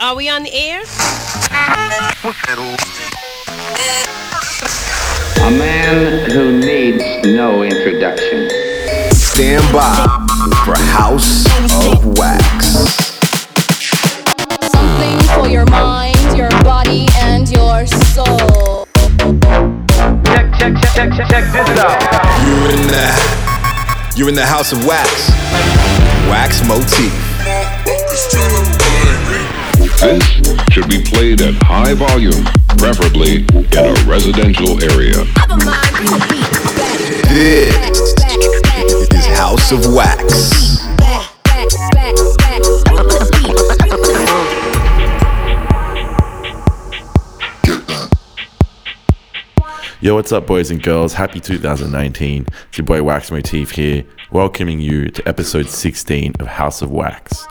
Are we on the air? A man who needs no introduction. Stand by for House of Wax. Something for your mind, your body, and your soul. Check, check, check, check, check, check this out. You're in the You're in the House of Wax. Wax Motif. This should be played at high volume, preferably in a residential area. This is House of Wax. Yo, what's up, boys and girls? Happy 2019. It's your boy Wax Motif here, welcoming you to episode 16 of House of Wax.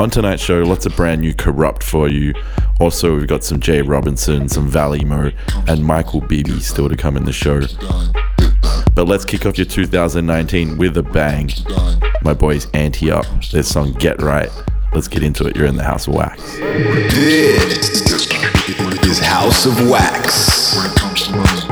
On tonight's show, lots of brand new Corrupt for you. Also, we've got some Jay Robinson, some Valy Mo, and Michael Bibi still to come in the show. But let's kick off your 2019 with a bang. My boys Anti Up, their song Get Right. Let's get into it. You're in the House of Wax. This is House of Wax.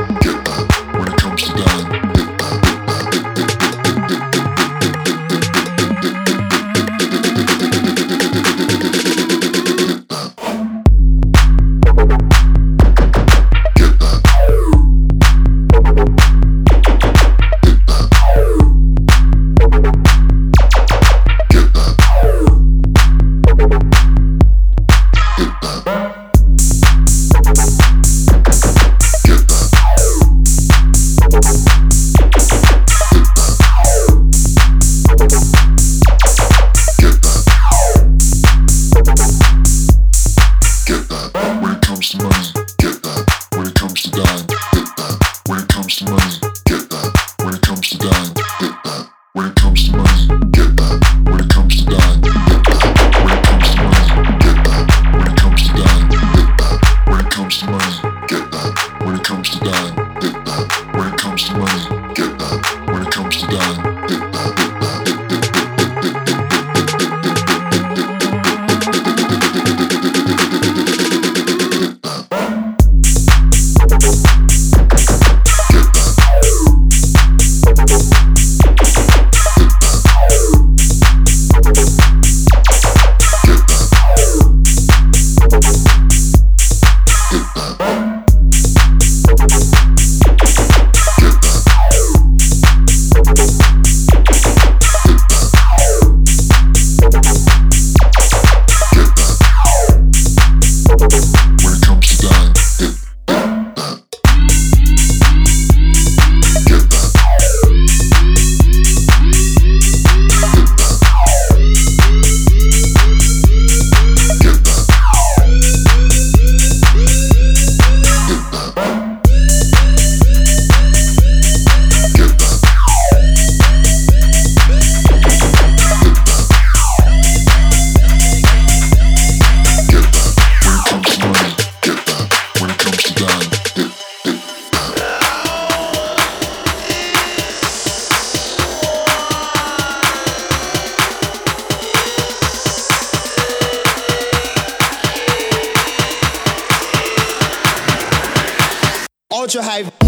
Ultra high.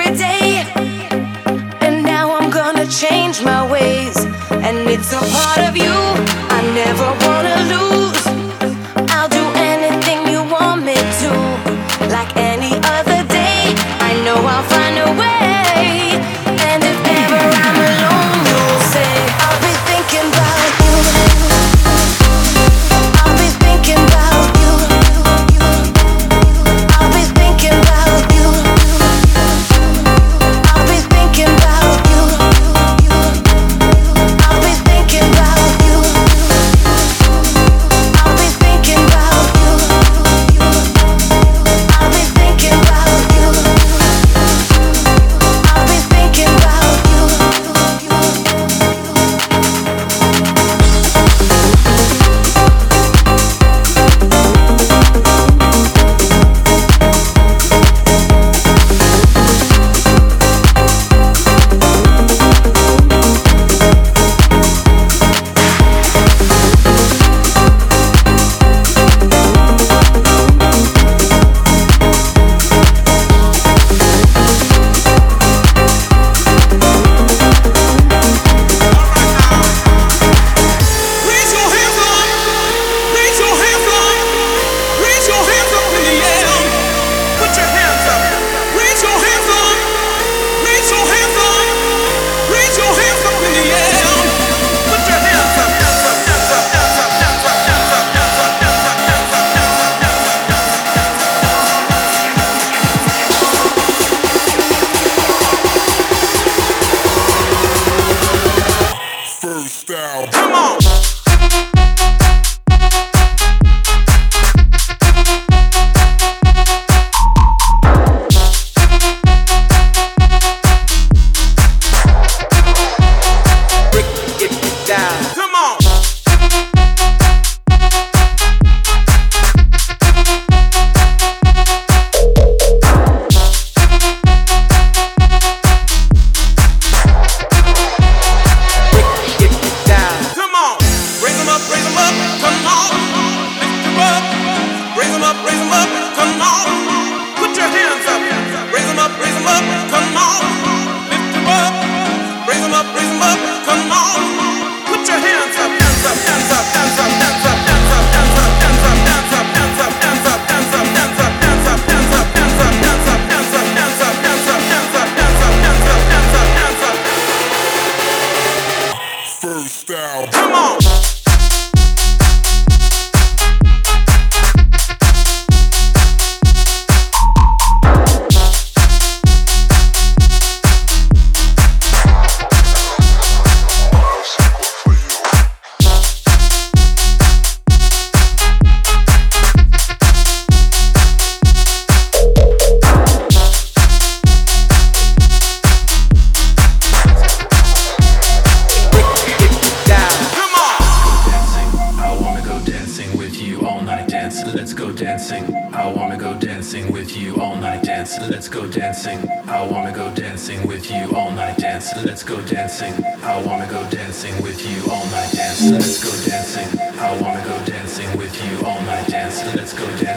and it's a part of you I never wanna lose. go dancing. I wanna go dancing with you all night dance. Let's go dancing. I wanna go dancing with you all night dance. Let's go dancing. I wanna go dancing with you all night dance. Let's go dancing.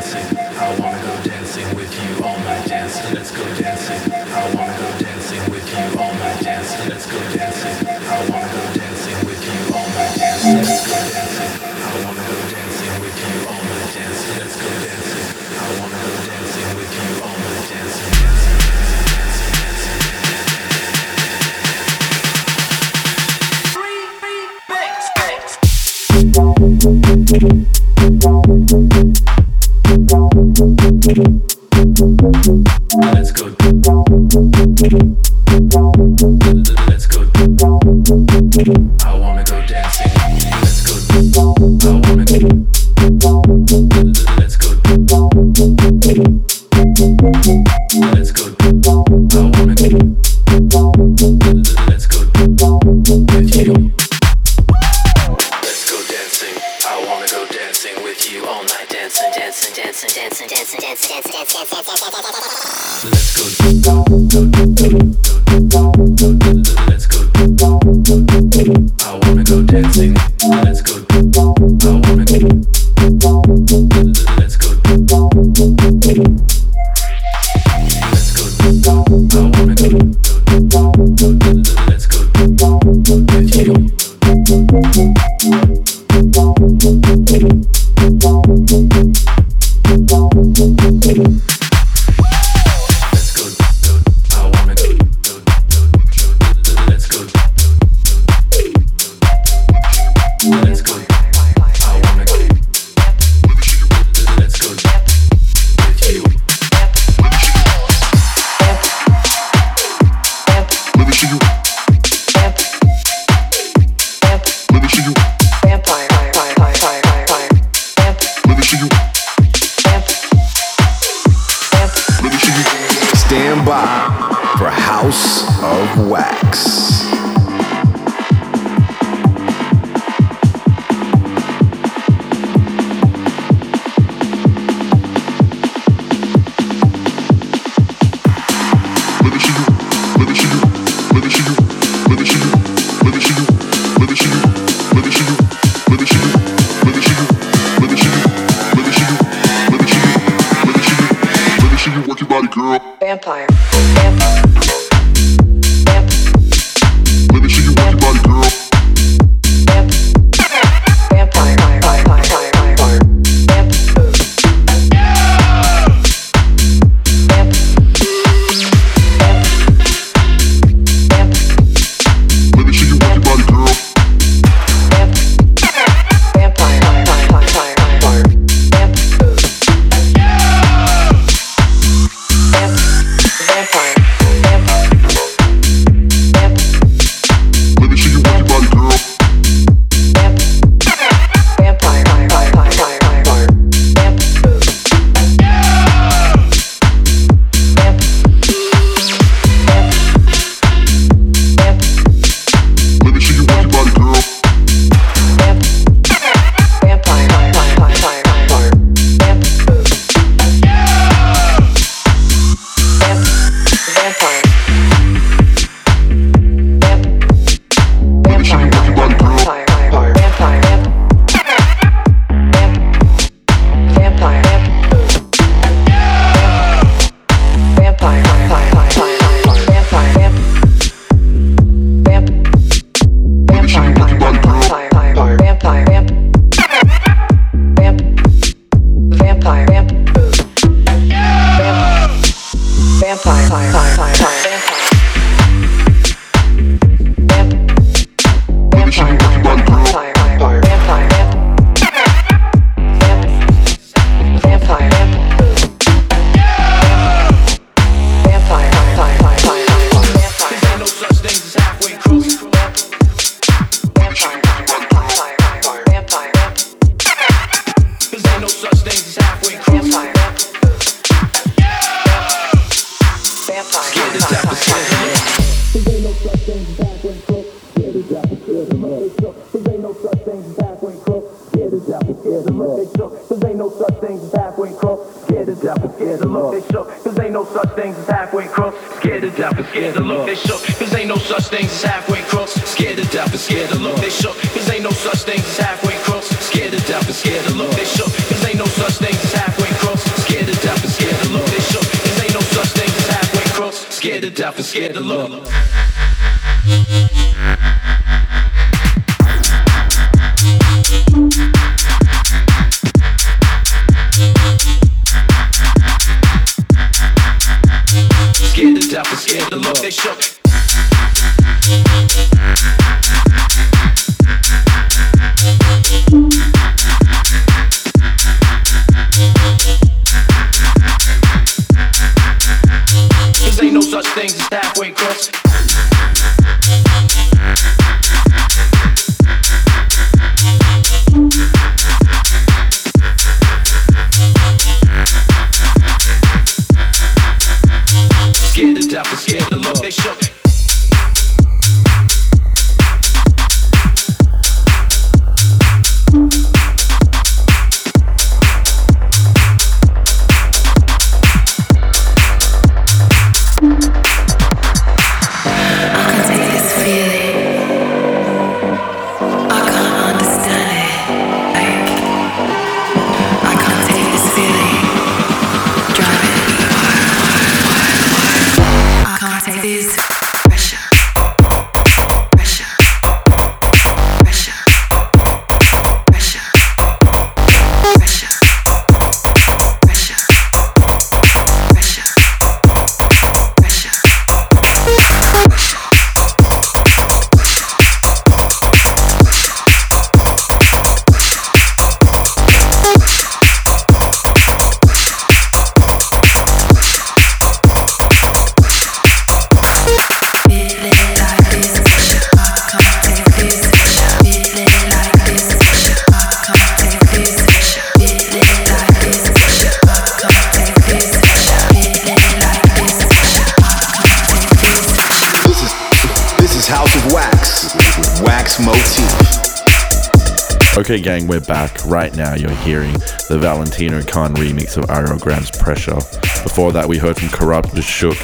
Okay, gang, we're back. Right now, you're hearing the Valentino Khan remix of RL Grime's Pressure. Before that, we heard from Corrupt the Shook,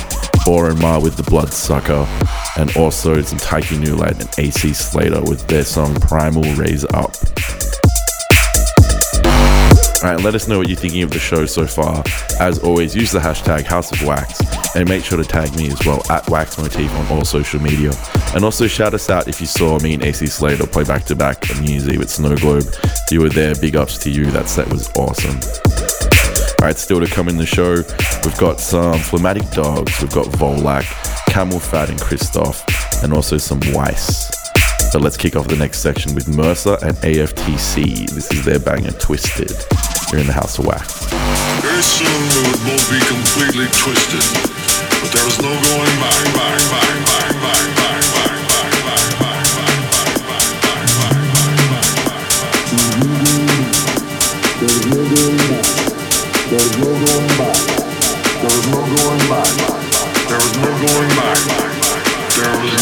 and Ma with The Bloodsucker, and also some Taiki Nulight and AC Slater with their song Primal Raise Up. Alright, let us know what you're thinking of the show so far. As always, use the hashtag House of Wax and make sure to tag me as well at Wax Motif on all social media. And also shout us out if you saw me and AC Slater play back to back on New Year's Eve at Snow Globe. You were there, big ups to you. That set was awesome. Alright, still to come in the show, we've got some Phlegmatic Dogs, we've got Volac, Camel Fat and Cristoph, and also some Weiss. So let's kick off the next section with Mercer and AFTC. This is their banger Twisted. You're in the House of Wax. Very soon we would both be completely twisted, but there is no going back, back, back, back, back, back, back, back, back, back, back, back, back, back, back, back. Back.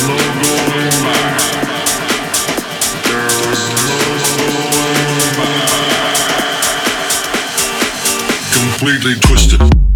No going Completely twisted.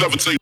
Gunshots will make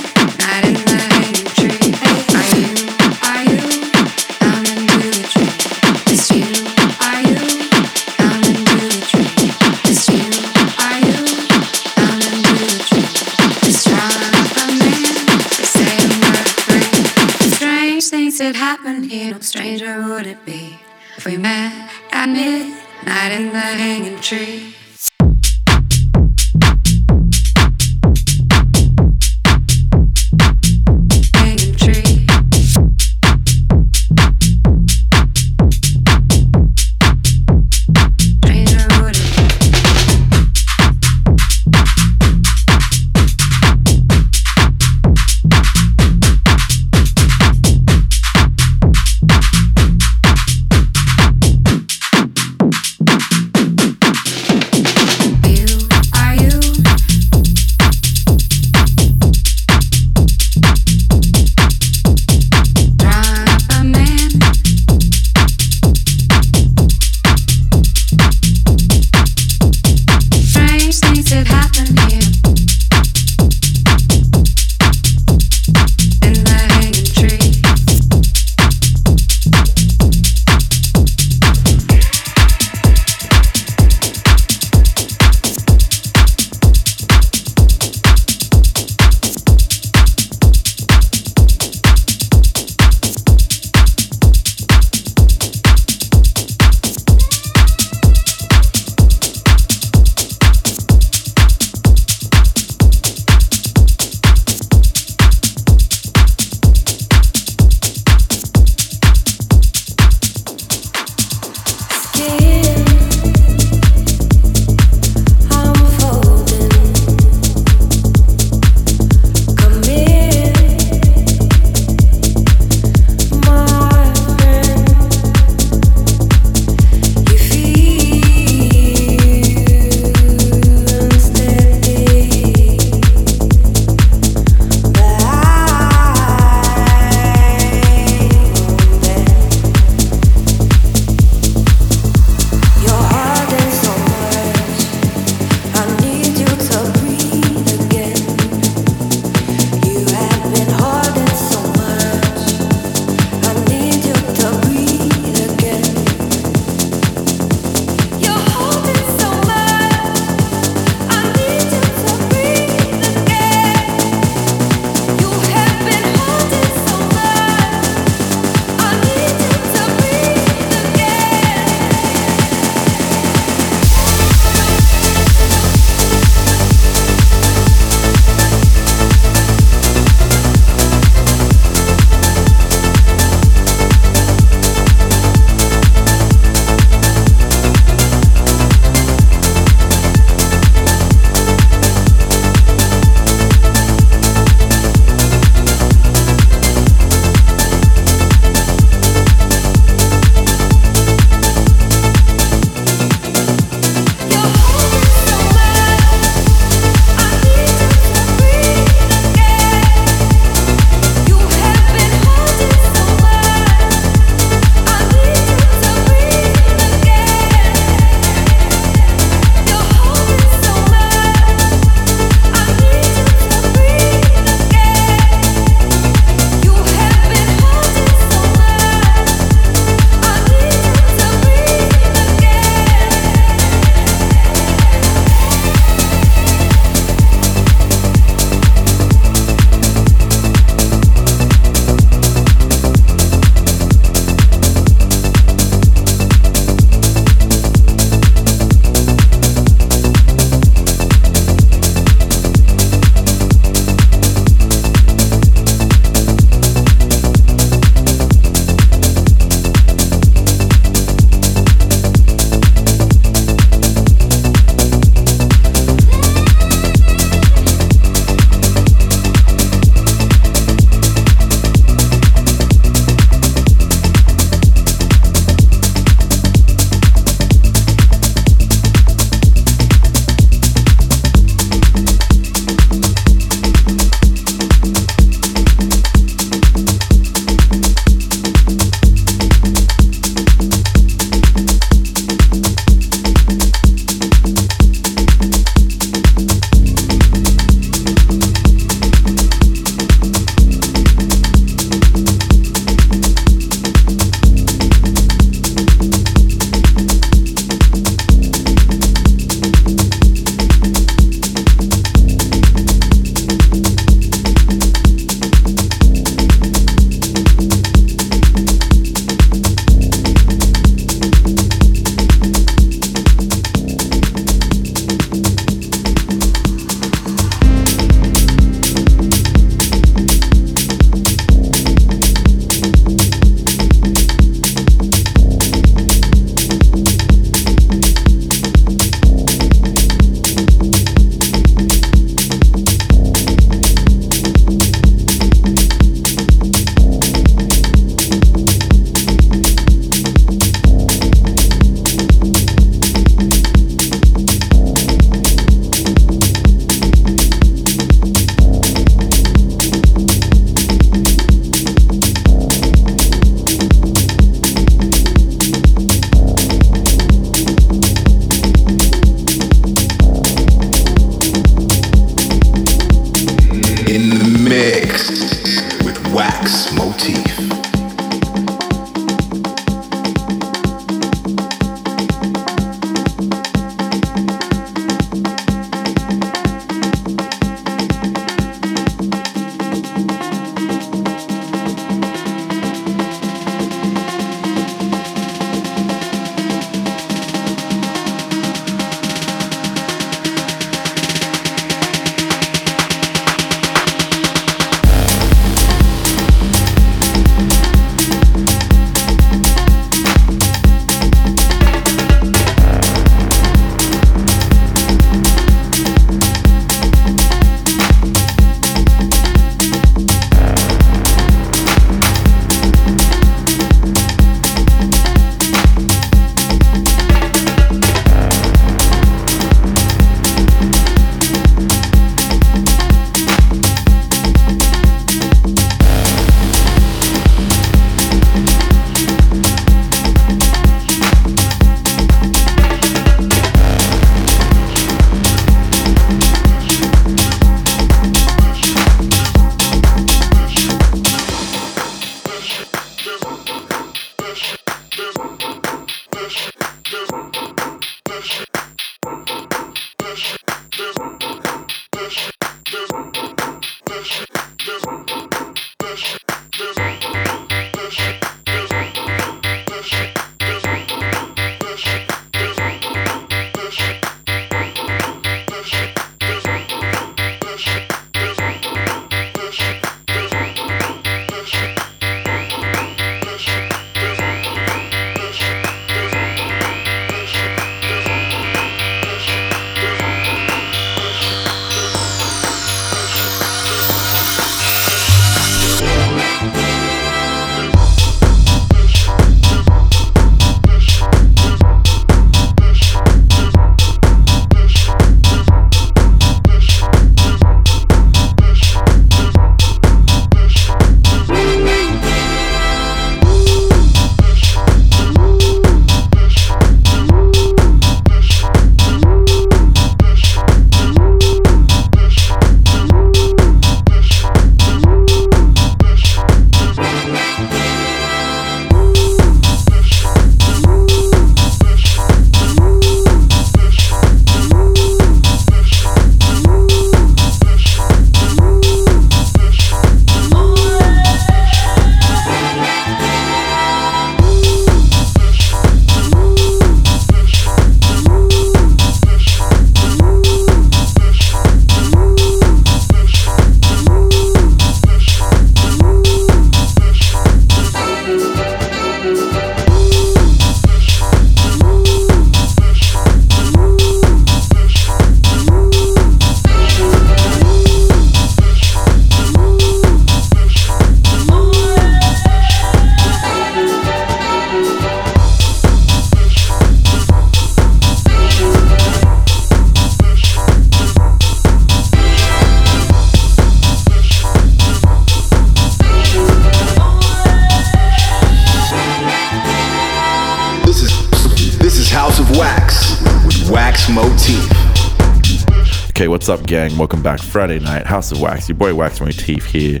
gang? Welcome back. Friday night, House of Wax. Your boy Wax Motif here.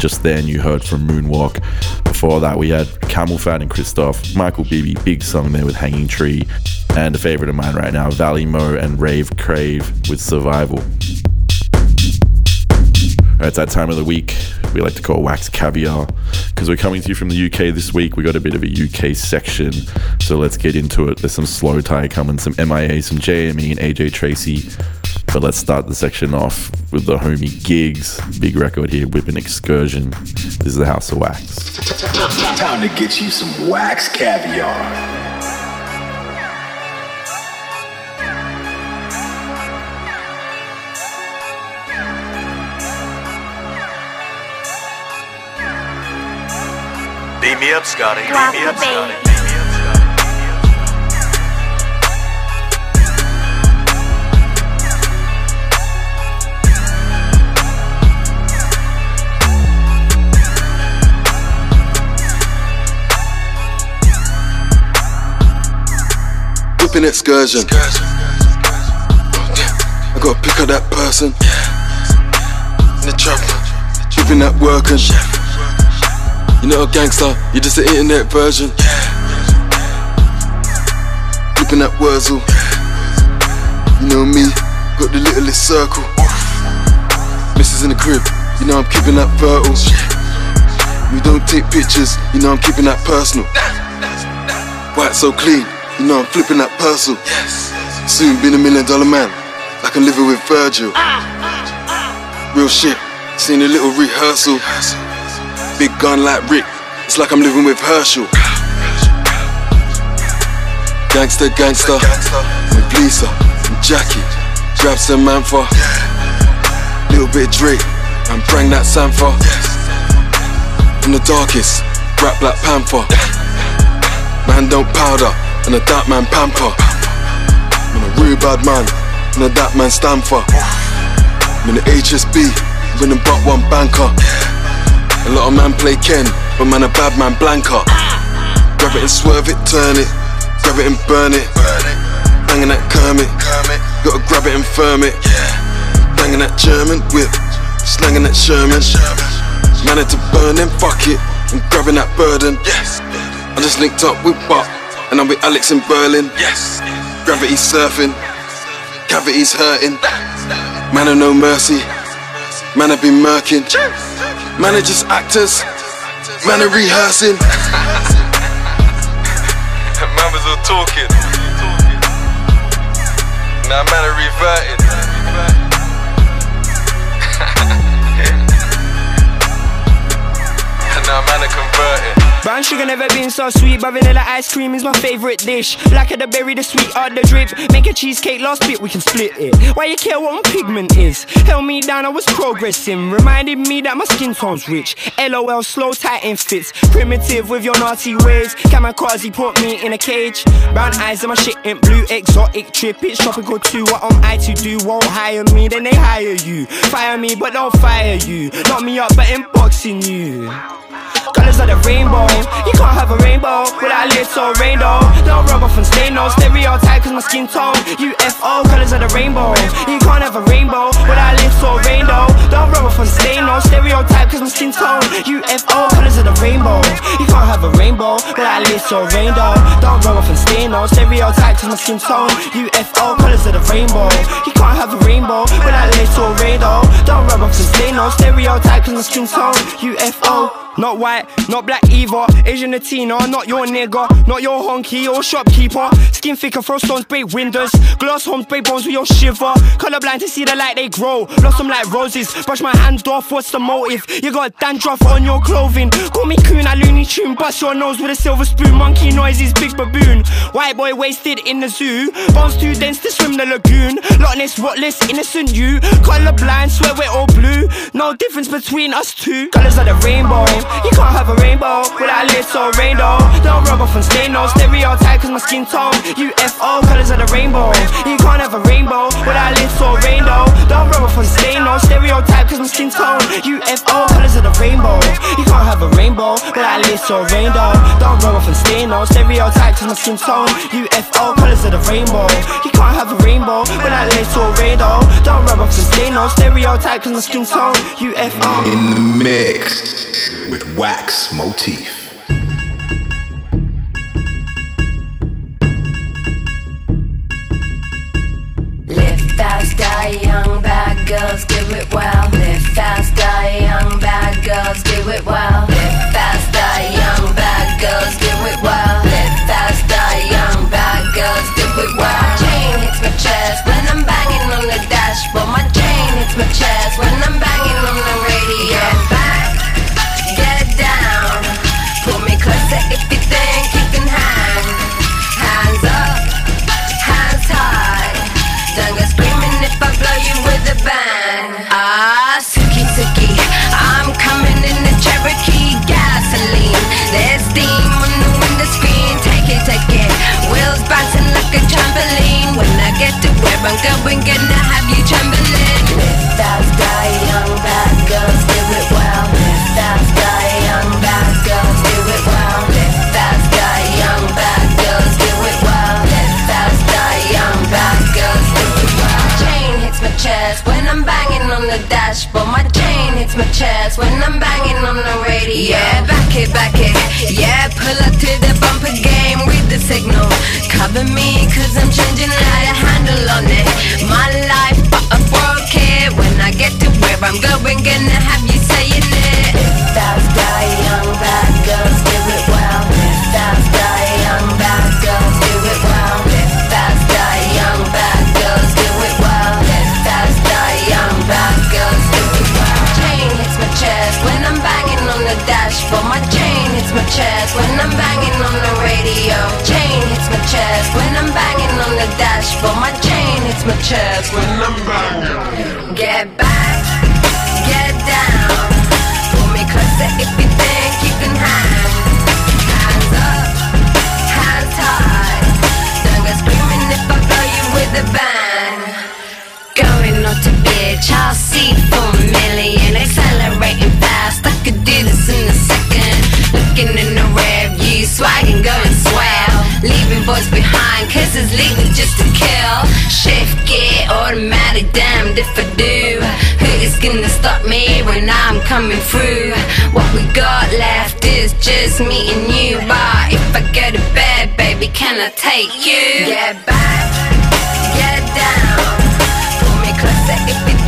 Just then, you heard from Moonwalk. Before that, we had CamelPhat and Cristoph, Michael Bibi, big song there with Hanging Tree, and a favorite of mine right now, Valy Mo and Rave Crave with Survival. Alright, it's that time of the week we like to call Wax Caviar because we're coming to you from the UK this week. We got a bit of a UK section, so let's get into it. There's some Slowthai coming, some MIA, some JME, and AJ Tracey. But let's start the section off with the homie Giggs. Big record here, Whipping Excursion. This is the House of Wax. Time to get you some wax caviar. Beat me up, Scotty. Beat me up, Scotty. Whipping excursion. I gotta pick up that person. In the trap. Whipping that working. You're not a gangster, you're just an internet version. Whipping that Wurzel. You know me, got the littlest circle. Missus in the crib, you know I'm keeping that fertile. We don't take pictures, you know I'm keeping that personal. White so clean, you know I'm flipping that parcel. Yes. Soon be a million dollar man, like I'm living with Virgil. Real shit, seen a little rehearsal. Big gun like Rick, it's like I'm living with Herschel. Gangster, gangster, with Lisa and Jackie. Grab some Manfa, little bit of Drake, and bring that Sanfa. From the darkest, rap Black Panther. Man don't powder, and a dark man pamper. I'm a real bad man, and a dark man stand for. I'm in the HSB, winning but one banker. A lot of man play Ken, but man a bad man blanker. Grab it and swerve it, turn it, grab it and burn it. Banging that Kermit, gotta grab it and firm it. Banging that German whip, slanging that Sherman. Man had to burn them, fuck it, and grabbing that burden. I just linked up with Buck, and I'm with Alex in Berlin. Yes. Gravity surfing, cavities hurting. Man of no mercy, man have been murking. Managers actors, man are rehearsing. Man was all talking. Now man are reverting. And now man are converting. Brown sugar never been so sweet, but vanilla ice cream is my favorite dish. Black of the berry, the sweet or the drip. Make a cheesecake, last bit we can split it. Why you care what my pigment is? Held me down, I was progressing. Reminded me that my skin tone's rich. LOL, slow, tight and fits. Primitive with your naughty ways. Kamikaze put me in a cage. Brown eyes and my shit ain't blue. Exotic trip, it's tropical too. What am I to do? Won't hire me, then they hire you. Fire me, but don't fire you. Lock me up, but inboxing you. Colors of the rainbow. You can't have a rainbow without a little rainbow. Don't rub off and stay no stereotype cause my skin tone. UFO, colors of the rainbow. You can't have a rainbow without a little rainbow. Don't rub off and stay no stereotype cause my skin tone. UFO, colors of the rainbow. You can't have a rainbow without a little rainbow. Don't rub off and stay no stereotype cause my skin tone. UFO, colors of the rainbow. You can't have a rainbow without a little rainbow. Don't rub off and stay no stereotype cause my skin tone. UFO. Not white, not black either. Asian Latino, not your nigga, not your honky or shopkeeper. Skin thicker, throw stones, break windows. Glass homes, break bones with your shiver. Colorblind to see the light they grow. Them like roses. Brush my hands off, what's the motive? You got dandruff on your clothing. Call me coon, I loony tune. Bust your nose with a silver spoon. Monkey noises, big baboon. White boy wasted in the zoo. Bones too dense to swim the lagoon. Loch Ness, rotless, innocent you. Colorblind, swear we're all blue. No difference between us two. Colors of the rainbow. You can't have a rainbow without a little rainbow. Don't rub off and stay no stereotype cause my skin tone. UFO colors of the rainbow. You can't have a rainbow without a little rainbow. Don't rub off and stay no stereotype cause my skin tone. UFO colors of the rainbow. You can't have a rainbow without a little rainbow. Don't rub off and stay no stereotype cause my skin tone. UFO colors of the rainbow. You When I lay tornado, don't rub off the no stereotype cause my skin tone. UFO. In the mix with Wax Motif. Fast, die young, bad girls do it well. Live fast, die young, bad girls do it well. Live fast, die young, bad girls do it well. Live fast, die young, bad girls do it well. Chain hits my chest when I'm banging on the dashboard. My chain hits my chest when I'm banging on the radio. Steam on the window screen. Take it, take it. Wheels bouncing like a trampoline. When I get to where I'm going, gonna have you trembling. Live fast, die young, bad girls do it well. Live fast, die young, bad girls do it well. Live fast, die young, bad girls do it well. Live fast, die young, bad girls do it well. Chain hits my chest when I'm banging on the dashboard. My chain hits my chest when I'm banging on the radio. Yeah, back it, back it. Cover me, cause I'm changing like my chest when I'm banging. Get back, get down. Pull me closer if you think you can hang. Hands up, hands high. Don't go screaming if I blow you with a bang. Going on to bitch, I'll see for a million. Accelerating fast, I could do this in a second. Looking in the rear view, swagging, going swell. Leaving boys behind, cause it's legal just to kill. Shift gear, automatic, damned if I do. Who is gonna stop me when I'm coming through? What we got left is just me and you. But if I go to bed, baby, can I take you? Get back, get down. Pull me closer if you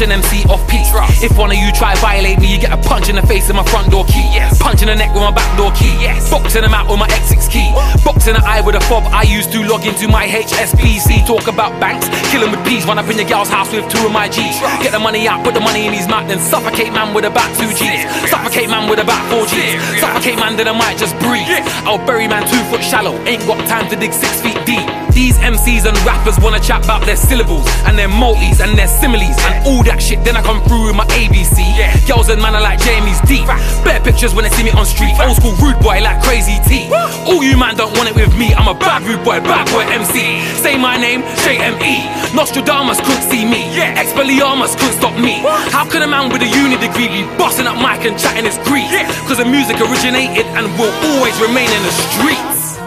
an MC off peak. If one of you try violate me, you get a punch in the face with my front door key. Punch in the neck with my back door key. Boxing them out with my X6 key. Boxing the eye with a fob I used to log into my HSBC. Talk about banks, killing with peas. Run up in your gal's house with two of my G's. Get the money out, put the money in his mouth, then suffocate man with about two G's. Suffocate man with about four G's. Suffocate man, then I might just breathe. I'll bury man two foot shallow. Ain't got time to dig six feet deep. These MCs and rappers wanna chat about their syllables and their multis and their similes and all that shit. Then I come through with my ABC. Yeah. Girls and man are like Jamie's deep. Better pictures when they see me on street. Old school rude boy like Crazy T. All you man don't want it with me. I'm a bad rude boy, bad boy MC. Say my name, JME. Nostradamus couldn't see me. Yeah. Expelliarmus couldn't stop me. How could a man with a uni degree be busting up mic and chatting his grief? Cause the music originated and will always remain in the streets.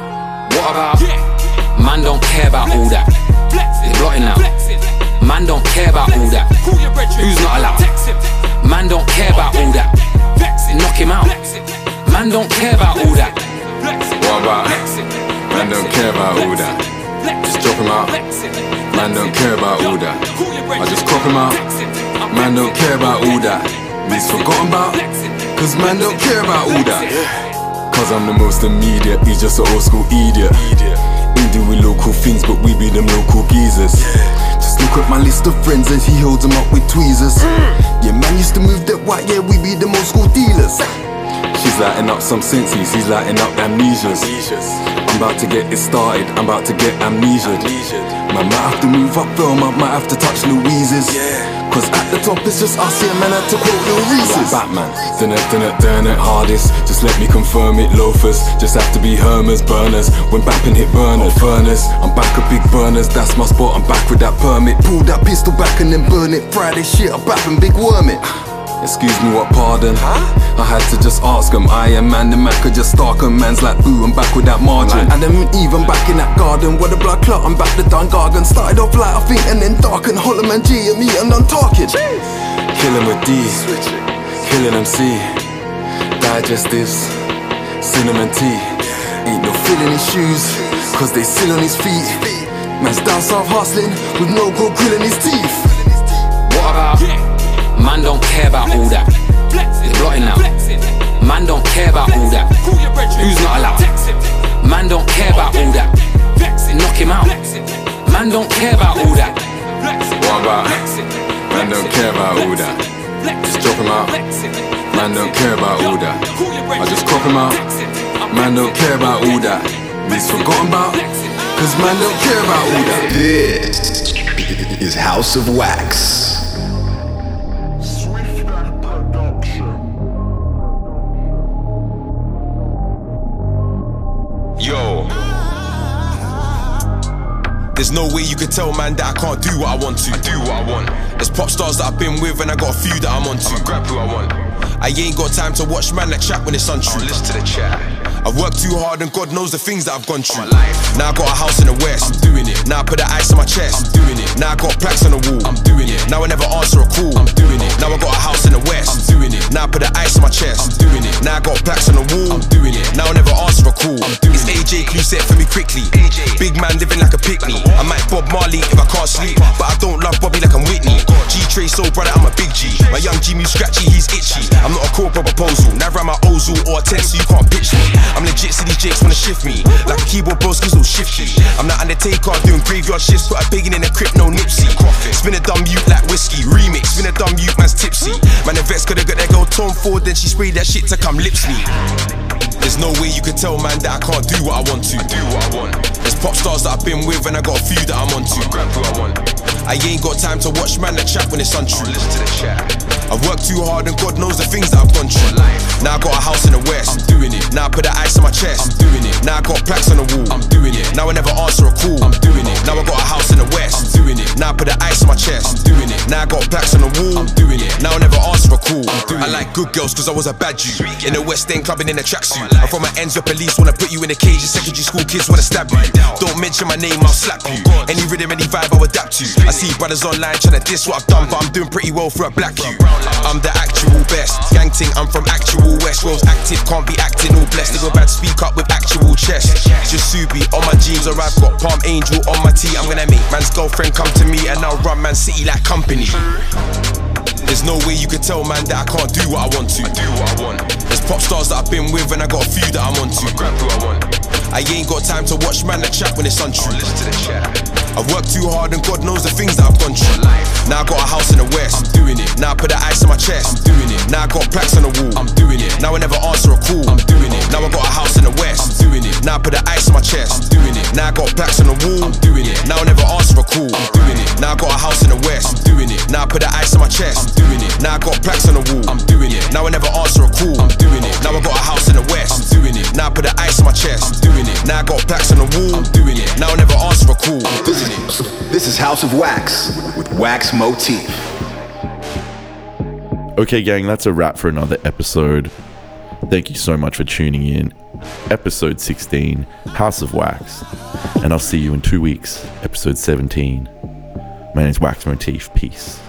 What about? Man don't care about all that. They're blotting out. Man don't care about all that. Who's not allowed? Man don't care about all that. Knock him out. Man don't care about all that. What about? Man don't care about all that. Just drop him out. Man don't care about all that. I just crop him out. Man don't care about all that. He's forgotten about. Cause man don't care about all that. Cause I'm the most immediate. He's just an old school idiot. We doing local things, but we be them local geezers. Just look at my list of friends and he holds them up with tweezers. Yeah, man used to move that white, yeah, we be them old school dealers. She's lighting up some senses, he's lighting up amnesias. I'm about to get it started, I'm about to get amnesia. Man might have to move up film, I might have to touch Louise's. Cause at the top it's just us here, man, I had to quote Lil Reese's. Like Batman, dun it, dun it, dun it, hardest. Just let me confirm it, loafers. Just have to be Hermers, burners. When bapping hit burner, furnace. I'm back with big burners, that's my spot, I'm back with that permit. Pull that pistol back and then burn it. Friday shit, I'm bapping big worm it. Excuse me, what pardon? I had to just ask him. I am man, the man could just stalk him. Man's like, ooh, I'm back with that margin. And then even back in that garden where the blood clot, I'm back the Don Gargan. Started off light, I think, and then darken. Hollow man G and me, and I'm talking. Killing with D, killing MC. Digestives, cinnamon tea. Ain't no feeling his shoes, cause they still on his feet. Man's down south hustling with no gold grill in his teeth. What about? Man don't care about all that. They're blotting out. Man don't care about all that. Who's not allowed? Man don't care about all that. Knock him out. Man don't care about all that. What about? Man don't care about all that. Just drop him out. Man don't care about all that. I just crop him out. Man don't care about all that. He's forgotten about. Cause man don't care about all that. This is House of Wax. There's no way you can tell man that I can't do what I want to. I do what I want. There's pop stars that I've been with and I got a few that I'm on to. grab who I want. I ain't got time to watch man that chat when it's untrue. I'll listen to the chat. I've worked too hard and God knows the things that I've gone through. Now I got a house in the west. I'm doing it. Now I put the ice on my chest. I'm doing it. Now I got plaques on the wall. I'm doing it. Now I never answer a call. I'm doing it. Now I got a house in the west. I'm doing it. Now I put the ice on my chest. I'm doing it. Now I got plaques on the wall. I'm doing it. Now I never answer a call. I'm doing it's AJ Clue set for me quickly. AJ. Big man living like a picnic. I might Bob Marley if I can't sleep, but I don't love Bobby like I'm Whitney. Oh, G Trey so brother, I'm a big G. My young Jimmy scratchy, he's itchy. I'm not a corporate proposal. Never am I Ozil or a 10, so you can't pitch me. I'm legit, so these jakes wanna shift me. Like a keyboard bro, skills will shift you. I'm not Undertaker, doing graveyard shifts, put a biggin in the crypt, no nipsey. Spin a dumb mute like whiskey. Remix, spin a dumb mute, man's tipsy. Man, the vets coulda got that girl Tom Ford, then she sprayed that shit to come lips me. There's no way you can tell man that I can't do what I want to. Do what I want. There's pop stars that I've been with and I got a few that I'm on to. grab who I want. I ain't got time to watch man that chat when it's untrue. listen to the chat. I've worked too hard and God knows the things that I've gone through. Now I got a house in the west. I'm doing it. Now I put the ice on my chest. I'm doing it. Now I got plaques on the wall. I'm doing it. Now I never answer a call. I'm doing it. Now I got a house in the west. I'm doing it. Now I put the ice on my chest. I'm doing it. Now I got plaques on the wall. I'm doing it. Now I never answer a call. I like good girls cause I was a bad Jew. In the West End clubbing in a tracksuit. I'm from an ends where police wanna put you in a cage. And secondary school kids wanna stab you. Don't mention my name, I'll slap you. Any rhythm, any vibe, I'll adapt to. I see brothers online trying to diss what I've done, but I'm doing pretty well for a black you. I'm the actual best. Gang ting, I'm from actual West. Rose active, can't be acting all blessed. Nigga bad, speak up with actual chest. Just Subi on my jeans, or I've got Palm Angel on my tee. I'm gonna make man's girlfriend come to me, and I'll run Man City like company. There's no way you could tell man that I can't do what I want to. do what I want. There's pop stars that I've been with and I got a few that I'm on to. grab who I want. I ain't got time to watch man that chat when it's untrue. listen to the chat. I've worked too hard and God knows the things that I've gone through. Now I got a house in the west. I'm doing it. Now I put the ice on my chest. I'm doing it. Now I got plaques on the wall. I'm doing it. Now I never answer a call. I'm doing it. Now I got a house in the west. I'm doing it. Now I put the ice on my chest. I'm doing it. Now I got plaques on the wall. I'm doing it. Now I never answer a call. I'm doing it. Now I got a house in the west. I'm doing it. Now I put the ice on my chest. I'm doing it. Now I got plaques on the wall. I'm doing it. Now I never answer a call. I'm doing it. Now I got a house in the west. I'm doing it. Now I put the ice on my chest. I'm doing it. Now I got plaques on the wall. I'm doing it. Now I never answer a call. I'm doing it. This is House of Wax with Wax Motif. Okay, gang, that's a wrap for another episode. Thank you so much for tuning in. Episode 16, House of Wax. And I'll see you in two weeks, episode 17. My name's Wax Motif. Peace.